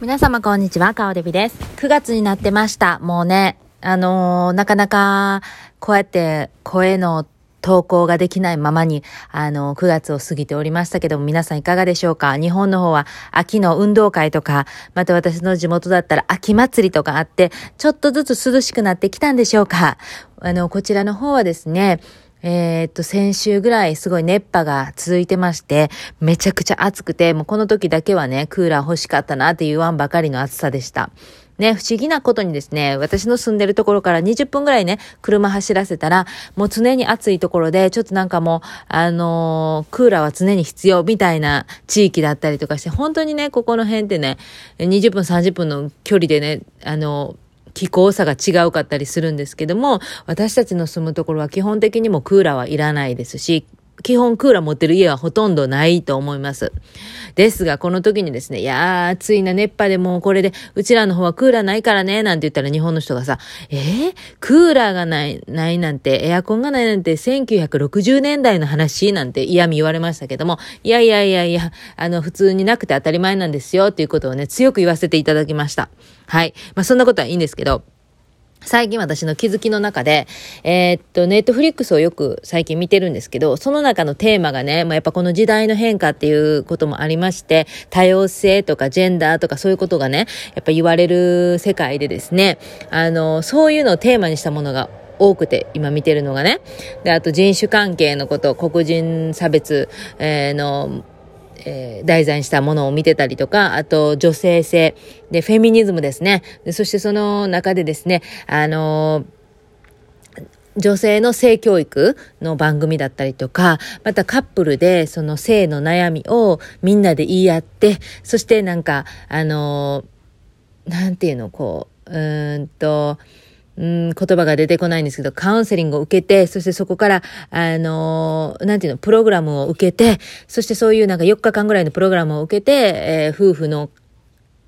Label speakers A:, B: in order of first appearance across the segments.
A: 皆様こんにちは、かおでびです。9月になってました。もうね、あのー、なかなか、こうやって声の投稿ができないままに、あの、9月を過ぎておりましたけども、皆さんいかがでしょうか？日本の方は秋の運動会とか、また私の地元だったら秋祭りとかあって、ちょっとずつ涼しくなってきたんでしょうか？あの、こちらの方はですね、えー、っと、先週ぐらいすごい熱波が続いてまして、めちゃくちゃ暑くて、もうこの時だけはね、クーラー欲しかったなって言わんばかりの暑さでした。ね、不思議なことにですね、私の住んでるところから20分ぐらいね、車走らせたら、もう常に暑いところで、ちょっとなんかもう、あのー、クーラーは常に必要みたいな地域だったりとかして、本当にね、ここの辺ってね、20分30分の距離でね、あのー気候差が違うかったりするんですけども、私たちの住むところは基本的にもクーラーはいらないですし、基本クーラー持ってる家はほとんどないと思います。ですが、この時にですね、いやー、暑いな、熱波でもうこれで、うちらの方はクーラーないからね、なんて言ったら日本の人がさ、えー、クーラーがない、ないなんて、エアコンがないなんて、1960年代の話なんて嫌味言われましたけども、いやいやいやいや、あの、普通になくて当たり前なんですよ、っていうことをね、強く言わせていただきました。はい。まあ、そんなことはいいんですけど、最近私の気づきの中で、えー、っと、ネットフリックスをよく最近見てるんですけど、その中のテーマがね、まあ、やっぱこの時代の変化っていうこともありまして、多様性とかジェンダーとかそういうことがね、やっぱ言われる世界でですね、あの、そういうのをテーマにしたものが多くて、今見てるのがね。で、あと人種関係のこと、黒人差別、えー、の、えー、題材にしたものを見てたりとか、あと女性性、で、フェミニズムですね。そしてその中でですね、あのー女性の性教育の番組だったりとか、またカップルでその性の悩みをみんなで言い合って、そしてなんか、あのー、なんていうの、こう、うーんと、言葉が出てこないんですけど、カウンセリングを受けて、そしてそこから、あのー、なんていうの、プログラムを受けて、そしてそういうなんか4日間ぐらいのプログラムを受けて、えー、夫婦の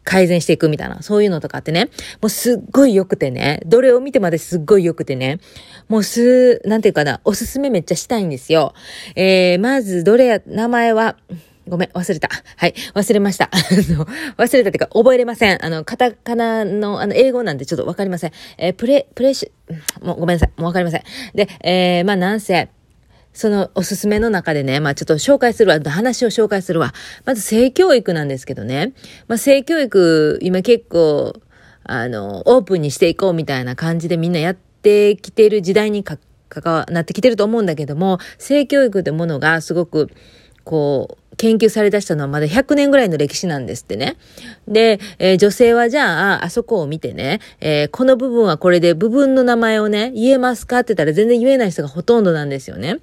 A: 改善していくみたいな、そういうのとかってね、もうすっごい良くてね、どれを見てまですっごい良くてね、もうす、なんていうかな、おすすめめっちゃしたいんですよ。えー、まず、どれや、名前は、ごめん、忘れた。はい、忘れました。忘れたっていうか、覚えれません。あの、カタカナの、あの、英語なんでちょっとわかりません。えー、プレ、プレシ、もうごめんなさい。もうわかりません。で、えー、まあ、なんせ、そのおすすめの中でね、まあちょっと紹介するわ、話を紹介するわ。まず性教育なんですけどね。まあ性教育、今結構、あの、オープンにしていこうみたいな感じでみんなやってきている時代にか、かわ、なってきてると思うんだけども、性教育ってものがすごく、こう、研究され出したのはまだ100年ぐらいの歴史なんですってね。で、えー、女性はじゃあ、あそこを見てね、えー、この部分はこれで部分の名前をね、言えますかって言ったら全然言えない人がほとんどなんですよね。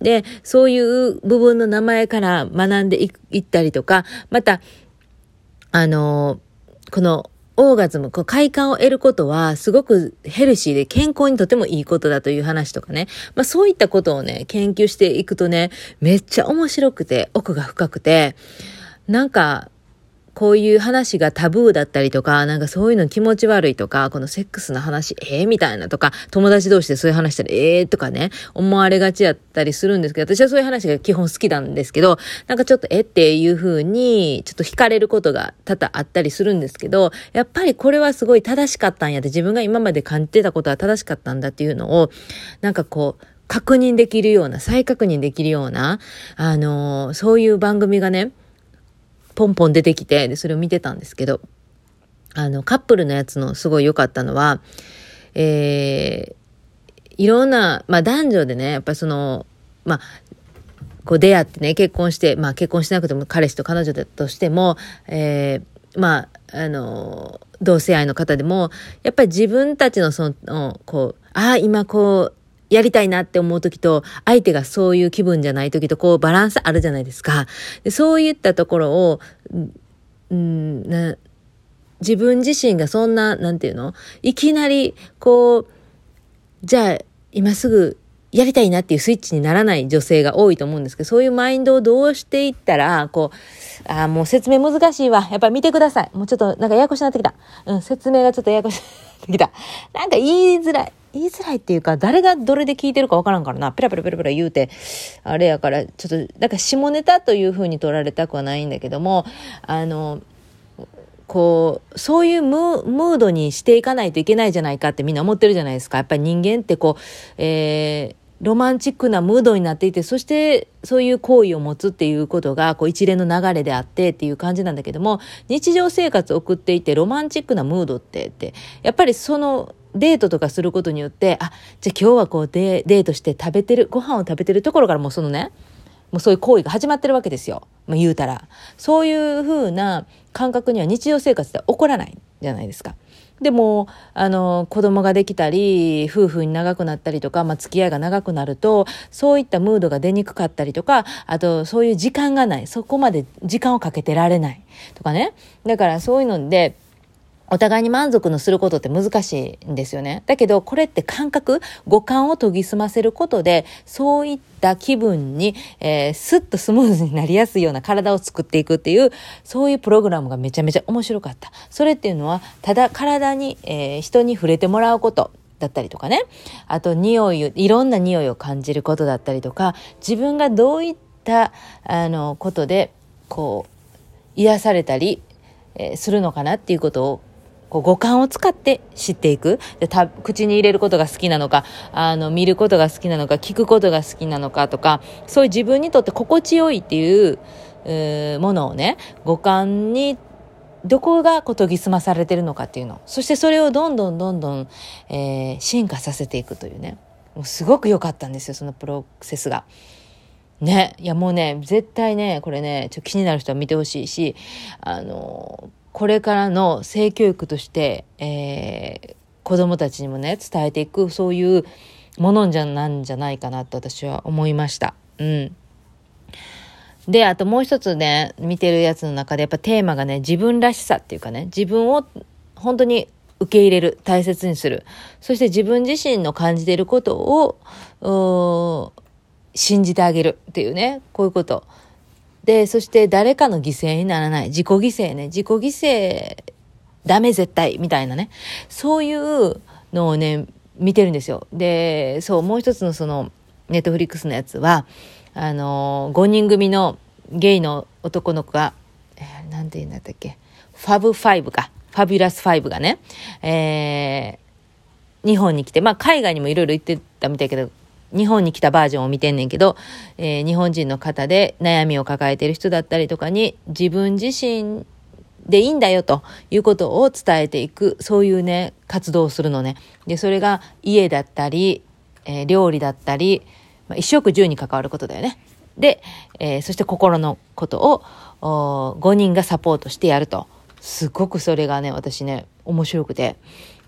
A: で、そういう部分の名前から学んでいったりとか、また、あのー、このオーガズム、こう快感を得ることはすごくヘルシーで健康にとてもいいことだという話とかね。まあそういったことをね、研究していくとね、めっちゃ面白くて奥が深くて、なんかこういう話がタブーだったりとか、なんかそういうの気持ち悪いとか、このセックスの話、ええー、みたいなとか、友達同士でそういう話したら、ええー、とかね、思われがちやったりするんですけど、私はそういう話が基本好きなんですけど、なんかちょっとえっていう風に、ちょっと惹かれることが多々あったりするんですけど、やっぱりこれはすごい正しかったんやって、自分が今まで感じてたことは正しかったんだっていうのを、なんかこう、確認できるような、再確認できるような、あのー、そういう番組がね、ポンポン出てきて、で、それを見てたんですけど、あの、カップルのやつのすごい良かったのは、えー、いろんな、まあ男女でね、やっぱりその、まあ、こう出会ってね、結婚して、まあ結婚しなくても彼氏と彼女だとしても、えー、まあ、あの、同性愛の方でも、やっぱり自分たちのその、こう、ああ、今こう、やりたいなって思う時と、相手がそういう気分じゃない時と、こうバランスあるじゃないですか。でそういったところを、んな自分自身がそんな、なんていうの？いきなり、こう、じゃあ、今すぐやりたいなっていうスイッチにならない女性が多いと思うんですけど、そういうマインドをどうしていったら、こう、ああ、もう説明難しいわ。やっぱり見てください。もうちょっと、なんかややこしになってきた。うん、説明がちょっとややこしになってきた。なんか言いづらい。言いづらいっていうか、誰がどれで聞いてるかわからんからな。ペラペラペラペラ言うて、あれやから、ちょっと、なんか下ネタという風に取られたくはないんだけども、あの、こう、そういうムードにしていかないといけないじゃないかってみんな思ってるじゃないですか。やっぱり人間ってこう、えー、ロマンチックなムードになっていて、そしてそういう行為を持つっていうことが、こう一連の流れであってっていう感じなんだけども、日常生活を送っていてロマンチックなムードってって、やっぱりそのデートとかすることによって、あ、じゃあ今日はこうデデートして食べてる、ご飯を食べてるところからもうそのね、もうそういう行為が始まってるわけですよ。まあ、言うたら。そういうふうな感覚には日常生活では起こらないじゃないですか。でも、あの、子供ができたり、夫婦に長くなったりとか、まあ、付き合いが長くなると、そういったムードが出にくかったりとか、あと、そういう時間がない。そこまで時間をかけてられない。とかね。だから、そういうので、お互いに満足のすることって難しいんですよね。だけど、これって感覚、五感を研ぎ澄ませることで、そういった気分に、えー、スッとスムーズになりやすいような体を作っていくっていう、そういうプログラムがめちゃめちゃ面白かった。それっていうのは、ただ体に、えー、人に触れてもらうこと。だったりとかね。あと、匂い、いろんな匂いを感じることだったりとか、自分がどういった、あの、ことで、こう、癒されたり、えー、するのかなっていうことをこう五感を使って知っていく。でた口に入れることが好きなのかあの見ることが好きなのか聞くことが好きなのかとかそういう自分にとって心地よいっていううものをね五感にどこがこ研ぎ澄まされてるのかっていうの。そしてそれをどんどんどんどん、えー、進化させていくというね。もうすごく良かったんですよそのプロセスが。ね。いやもうね絶対ねこれねちょっ気になる人は見てほしいしあのこれからの性教育として、えー、子供たちにもね、伝えていく、そういうものじゃなんじゃないかなと私は思いました。うん。で、あともう一つね、見てるやつの中でやっぱテーマがね、自分らしさっていうかね、自分を本当に受け入れる、大切にする。そして自分自身の感じていることを、信じてあげるっていうね、こういうこと。で、そして誰かの犠牲にならない。自己犠牲ね。自己犠牲、ダメ絶対、みたいなね。そういうのをね、見てるんですよ。で、そう、もう一つのその、ネットフリックスのやつは、あの、5人組のゲイの男の子が、えー、て言うんだったっけ、 Fab Five か、 Fabulous Five がね、えー、日本に来て、まあ海外にもいろいろ行ってたみたいけど、日本に来たバージョンを見てんねんけど、えー、日本人の方で悩みを抱えてる人だったりとかに自分自身でいいんだよということを伝えていく、そういうね、活動をするのね。で、それが家だったり、えー、料理だったり、まあ、一食十に関わることだよね。で、えー、そして心のことを5人がサポートしてやると。すごくそれがね、私ね、面白くて。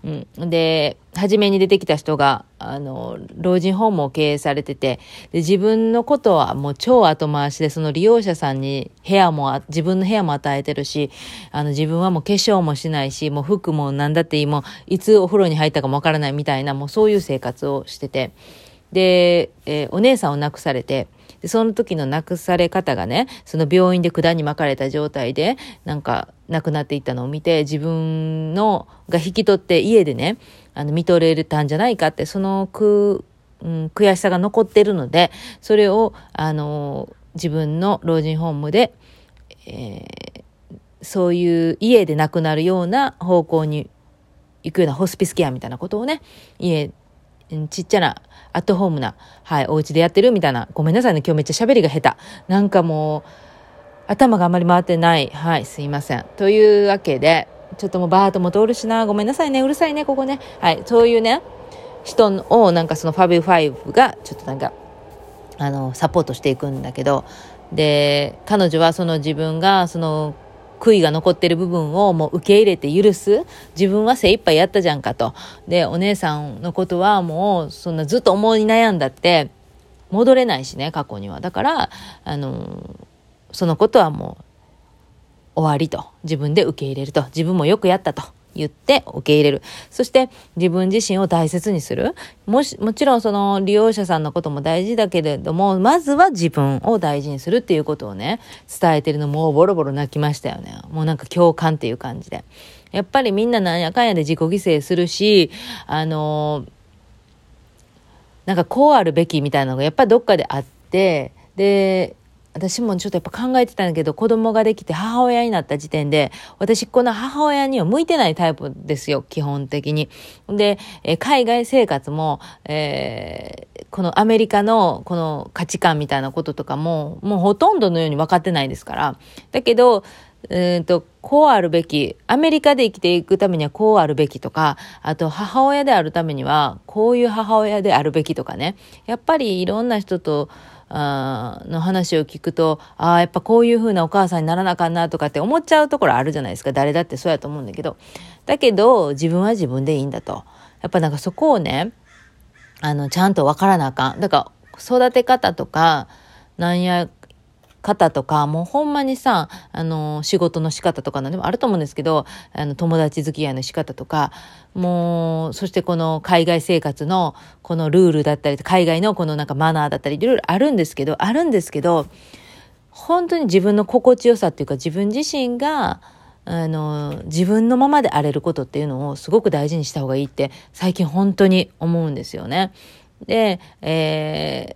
A: うん。で、初めに出てきた人が、あの、老人ホームを経営されてて、で、自分のことはもう超後回しで、その利用者さんに部屋も、自分の部屋も与えてるし、あの、自分はもう化粧もしないし、もう服も何だっていい、もういつお風呂に入ったかもわからないみたいな、もうそういう生活をしてて、で、えー、お姉さんを亡くされて、で、その時の亡くされ方がね、その病院で管に巻かれた状態で、なんか亡くなっていったのを見て、自分の、が引き取って家でね、あの、見とれたんじゃないかって、そのく、うん、悔しさが残ってるので、それを、あの、自分の老人ホームで、えー、そういう家で亡くなるような方向に行くようなホスピスケアみたいなことをね、家、ちっちゃなアットホームな、はい、お家でやってるみたいな。ごめんなさいね、今日めっちゃ喋りが下手。なんかもう、頭があまり回ってない。はい、すいません。というわけで、ちょっともうバートも通るしな。ごめんなさいね。うるさいね、ここね。はい、そういうね、人をなんかそのファビュファイブがちょっとなんか、あの、サポートしていくんだけど、で、彼女はその自分がその悔いが残ってる部分をもう受け入れて許す。自分は精一杯やったじゃんかと。で、お姉さんのことはもうそんなずっと思い悩んだって戻れないしね、過去には。だから、あの、そのことはもう終わりと。自分で受け入れると。自分もよくやったと。言って受け入れる。そして自分自身を大切にする。もし、もちろんその利用者さんのことも大事だけれども、まずは自分を大事にするっていうことをね、伝えてるのもうボロボロ泣きましたよね。もうなんか共感っていう感じで。やっぱりみんななんやかんやで自己犠牲するし、あのなんかこうあるべきみたいなのがやっぱりどっかであって、で、私もちょっとやっぱ考えてたんだけど、子供ができて母親になった時点で、私この母親には向いてないタイプですよ、基本的に。で、え海外生活も、えー、このアメリカのこの価値観みたいなこととかも、もうほとんどのように分かってないですから。だけど、えっ、と、こうあるべき、アメリカで生きていくためにはこうあるべきとか、あと母親であるためにはこういう母親であるべきとかね。やっぱりいろんな人と、あの話を聞くと、ああ、やっぱこういうふうなお母さんにならなあかんなとかって思っちゃうところあるじゃないですか。誰だってそうやと思うんだけど。だけど、自分は自分でいいんだと。やっぱなんかそこをね、あの、ちゃんと分からなあかん。だから、育て方とか、なんや方とか、もうほんまにさ、あの、仕事の仕方とかのでもあると思うんですけど、あの、友達付き合いの仕方とか、もう、そしてこの海外生活のこのルールだったり、海外のこのなんかマナーだったり、いろいろあるんですけど、あるんですけど、本当に自分の心地よさっていうか、自分自身が、あの、自分のままで荒れることっていうのをすごく大事にした方がいいって最近本当に思うんですよね。で、えー、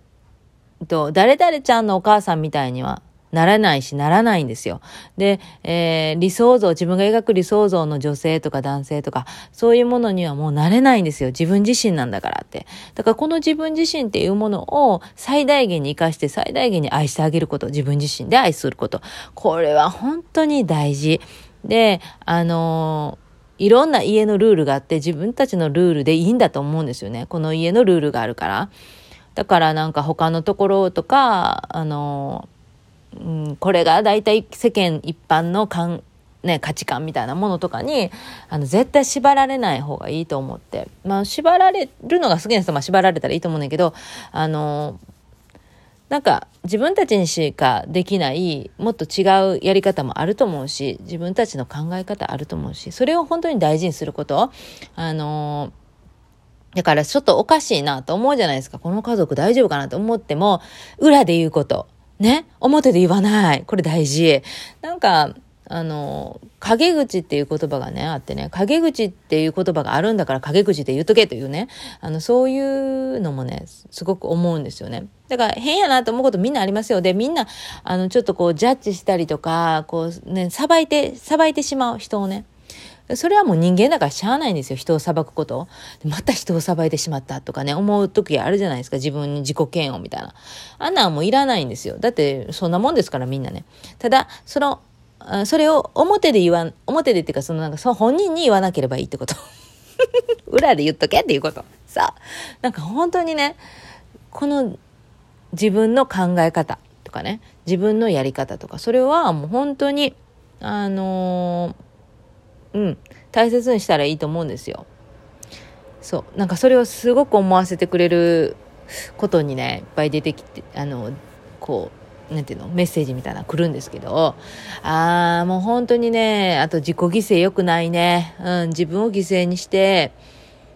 A: と、誰々ちゃんのお母さんみたいにはならないし、ならないんですよ。で、えー、理想像、自分が描く理想像の女性とか男性とか、そういうものにはもうなれないんですよ。自分自身なんだからって。だからこの自分自身っていうものを最大限に活かして最大限に愛してあげること、自分自身で愛すること。これは本当に大事。で、あのーいろんな家のルールがあって自分たちのルールでいいんだと思うんですよね。この家のルールがあるから。だからなんか他のところとか、あの、うん、これが大体世間一般のかね、価値観みたいなものとかに、あの、絶対縛られない方がいいと思って。まあ、縛られるのが好きな人は縛られたらいいと思うんだけど、あの、なんか自分たちにしかできないもっと違うやり方もあると思うし自分たちの考え方あると思うしそれを本当に大事にすることあのだからちょっとおかしいなと思うじゃないですかこの家族大丈夫かなと思っても裏で言うことね？表で言わないこれ大事なんかあの、陰口っていう言葉がね、あってね、陰口っていう言葉があるんだから陰口で言っとけというね、あの、そういうのもね、すごく思うんですよね。だから変やなと思うことみんなありますよ。で、みんな、あの、ちょっとこう、ジャッジしたりとか、こう、ね、さばいて、さばいてしまう人をね。それはもう人間だからしゃあないんですよ。人を裁くこと。また人を裁いてしまったとかね、思う時あるじゃないですか。自分に自己嫌悪みたいな。あんなんもういらないんですよ。だって、そんなもんですからみんなね。ただ、その、それを表で言わん、表でっていうか、そのなんか、その本人に言わなければいいってこと。裏で言っとけっていうこと。さあ、なんか本当にね、この自分の考え方とかね、自分のやり方とか、それはもう本当に、あのー、うん、大切にしたらいいと思うんですよ。そう。なんかそれをすごく思わせてくれることにね、いっぱい出てきて、あの、こう、なんていうのメッセージみたいなの来るんですけど、ああ、もう本当にね、あと自己犠牲良くないね。うん、自分を犠牲にして、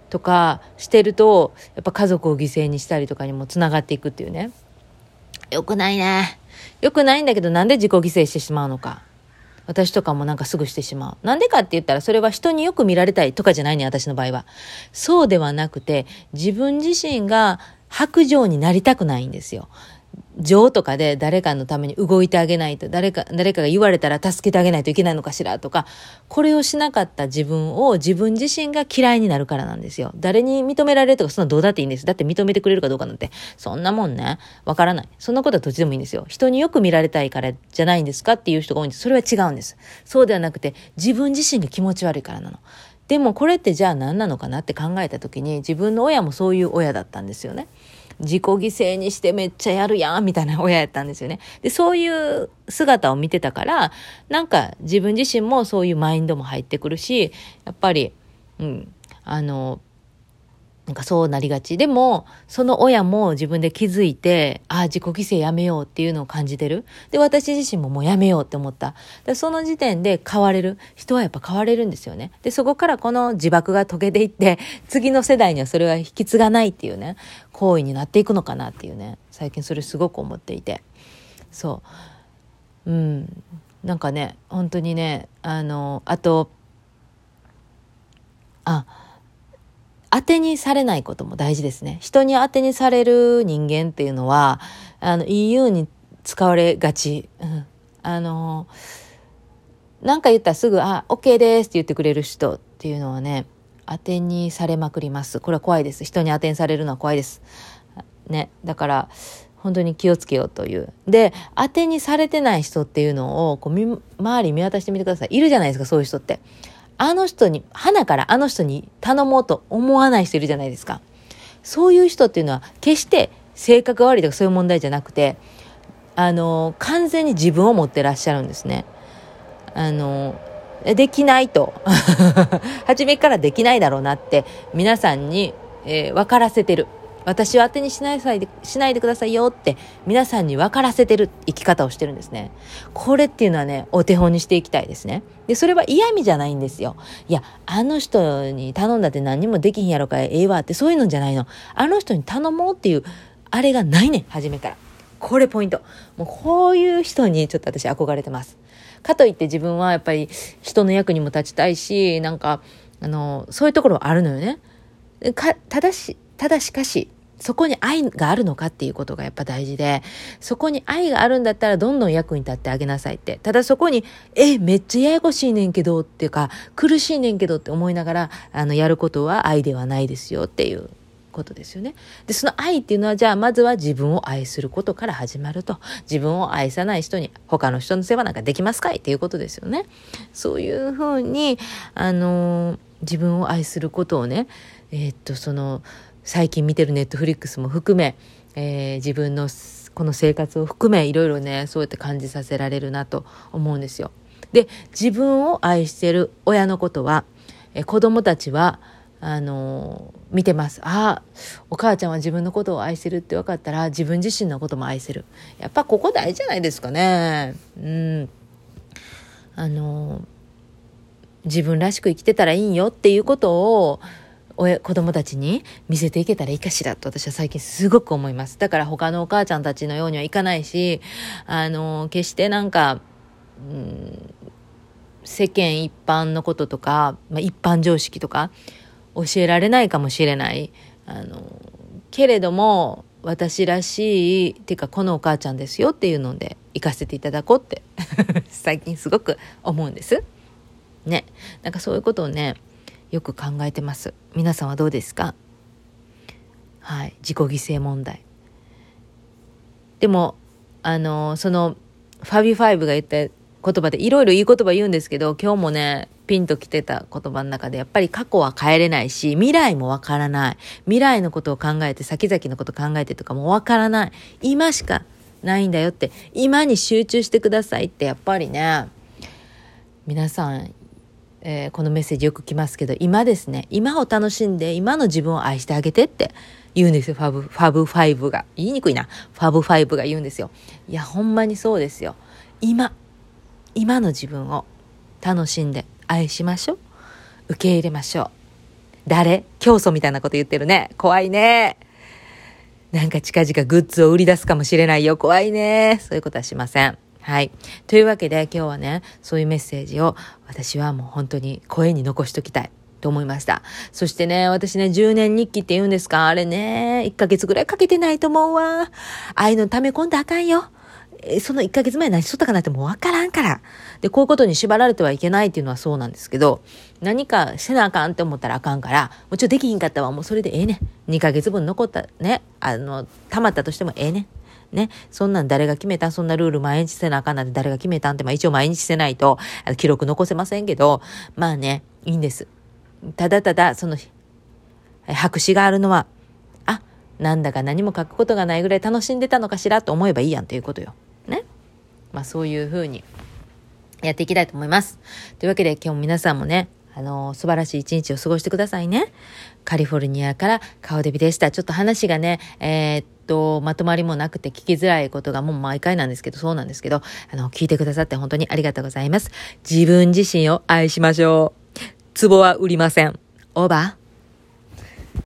A: とかしてると、やっぱ家族を犠牲にしたりとかにもつながっていくっていうね。良くないね。良くないんだけど、なんで自己犠牲してしまうのか。私とかもなんかすぐしてしまう。なんでかって言ったら、それは人によく見られたいとかじゃないね、私の場合は。そうではなくて、自分自身が白状になりたくないんですよ。情とかで誰かのために動いてあげないと、誰か、誰かが言われたら助けてあげないといけないのかしらとか、これをしなかった自分を自分自身が嫌いになるからなんですよ。誰に認められるとか、そんなどうだっていいんです。だって認めてくれるかどうかなんて、そんなもんね、わからない。そんなことはどっちでもいいんですよ。人によく見られたいからじゃないんですかっていう人が多いんです。それは違うんです。そうではなくて、自分自身が気持ち悪いからなの。でもこれってじゃあ何なのかなって考えた時に、自分の親もそういう親だったんですよね。自己犠牲にしてめっちゃやるやん、みたいな親やったんですよね。で、そういう姿を見てたから、なんか自分自身もそういうマインドも入ってくるし、やっぱり、うん、あの、なんかそうなりがち。でも、その親も自分で気づいて、ああ、自己犠牲やめようっていうのを感じてる。で、私自身ももうやめようって思った。で、その時点で変われる。人はやっぱ変われるんですよね。で、そこからこの自爆が解けていって、次の世代にはそれは引き継がないっていうね、行為になっていくのかなっていうね、最近それすごく思っていて。そう。うん。なんかね、本当にね、あの、あと、あ、当てにされないことも大事ですね。人に当てにされる人間っていうのは、あの、いいように使われがち。うん。あのなんか言ったらすぐ、あ、OK ですって言ってくれる人っていうのはね、当てにされまくります。これは怖いです。人に当てにされるのは怖いです。ね。だから、本当に気をつけようという。で、当てにされてない人っていうのを、こう、周り見渡してみてください。いるじゃないですか、そういう人って。あの人に、花からあの人に頼もうと思わない人いるじゃないですか。そういう人っていうのは、決して性格悪いとかそういう問題じゃなくて、あの、完全に自分を持ってらっしゃるんですね。あの、できないと。初めからできないだろうなって、皆さんに、えー、分からせてる。私を当てにしないさいでしないでくださいよって皆さんに分からせてる生き方をしてるんですね。これっていうのはね、お手本にしていきたいですね。で、それは嫌味じゃないんですよ。いや、あの人に頼んだって何にもできひんやろかええわってそういうのじゃないの。あの人に頼もうっていう、あれがないねん、初めから。これポイント。もうこういう人にちょっと私憧れてます。かといって自分はやっぱり人の役にも立ちたいし、なんか、あの、そういうところはあるのよね。か、ただし、ただしかし、そこに愛があるのかっていうことがやっぱ大事で、そこに愛があるんだったらどんどん役に立ってあげなさいって。ただそこに、え、めっちゃややこしいねんけどっていうか、苦しいねんけどって思いながら、あの、やることは愛ではないですよっていうことですよね。で、その愛っていうのは、じゃあまずは自分を愛することから始まると。自分を愛さない人に他の人の世話なんかできますかいっていうことですよね。そういうふうに、あの、自分を愛することをね、えー、っと、その、最近見てるネットフリックスも含め、えー、自分のこの生活を含めいろいろねそうやって感じさせられるなと思うんですよ。で自分を愛してる親のことは、えー、子供たちはあのー、見てます。ああ、お母ちゃんは自分のことを愛せるって分かったら自分自身のことも愛せる。やっぱここ大事じゃないですかね。うん。あのー、自分らしく生きてたらいいよっていうことを親子供たちに見せていけたらいいかしらと私は最近すごく思います。だから他のお母ちゃんたちのようにはいかないし、あの、決してなんか、うん、世間一般のこととか、まあ、一般常識とか教えられないかもしれない。あの、けれども、私らしい、っていうかこのお母ちゃんですよっていうので行かせていただこうって 最近すごく思うんです。ね。なんかそういうことをね、よく考えてます。皆さんはどうですか？はい。自己犠牲問題。でもあのそのファビファイブが言った言葉でいろいろいい言葉言うんですけど今日もねピンときてた言葉の中でやっぱり過去は変えれないし未来もわからない。未来のことを考えて先々のこと考えてとかもわからない。今しかないんだよって今に集中してくださいってやっぱりね皆さんえー、このメッセージよく来ますけど、今ですね、今を楽しんで、今の自分を愛してあげてって言うんですよ、 Fab、Fab Five が。言いにくいな。 Fab Five が言うんですよ。いや、ほんまにそうですよ。今、今の自分を楽しんで愛しましょう。受け入れましょう。誰？教祖みたいなこと言ってるね。怖いね。なんか近々グッズを売り出すかもしれないよ。怖いね。そういうことはしません。はい。というわけで今日はね、そういうメッセージを私はもう本当に声に残しときたい。と思いました。そしてね、私ね、10年日記って言うんですか？あれね、1ヶ月ぐらいかけてないと思うわ。ああいうの溜め込んだあかんよ。その1ヶ月前何しとったかなってもうわからんから。で、こういうことに縛られてはいけないっていうのはそうなんですけど、何かせなあかんって思ったらあかんから、もうちろんできひんかったわ。もうそれでええねん。2ヶ月分残ったね、あの、溜まったとしてもええねん。ね、そんなん誰が決めた？そんなルール毎日せなあかんなんて誰が決めたんって、まあ一応毎日せないと、記録残せませんけど、まあね、いいんです。ただただ、その、白紙があるのは、あ、なんだか何も書くことがないぐらい楽しんでたのかしらと思えばいいやんということよ。ね。まあそういうふうにやっていきたいと思います。というわけで今日も皆さんもね、あの、素晴らしい一日を過ごしてくださいね。カリフォルニアから顔デビでした。ちょっと話がね、えー、っと、まとまりもなくて聞きづらいことがもう毎回なんですけど、そうなんですけど、あの、聞いてくださって本当にありがとうございます。自分自身を愛しましょう。ツボは売りません。オーバー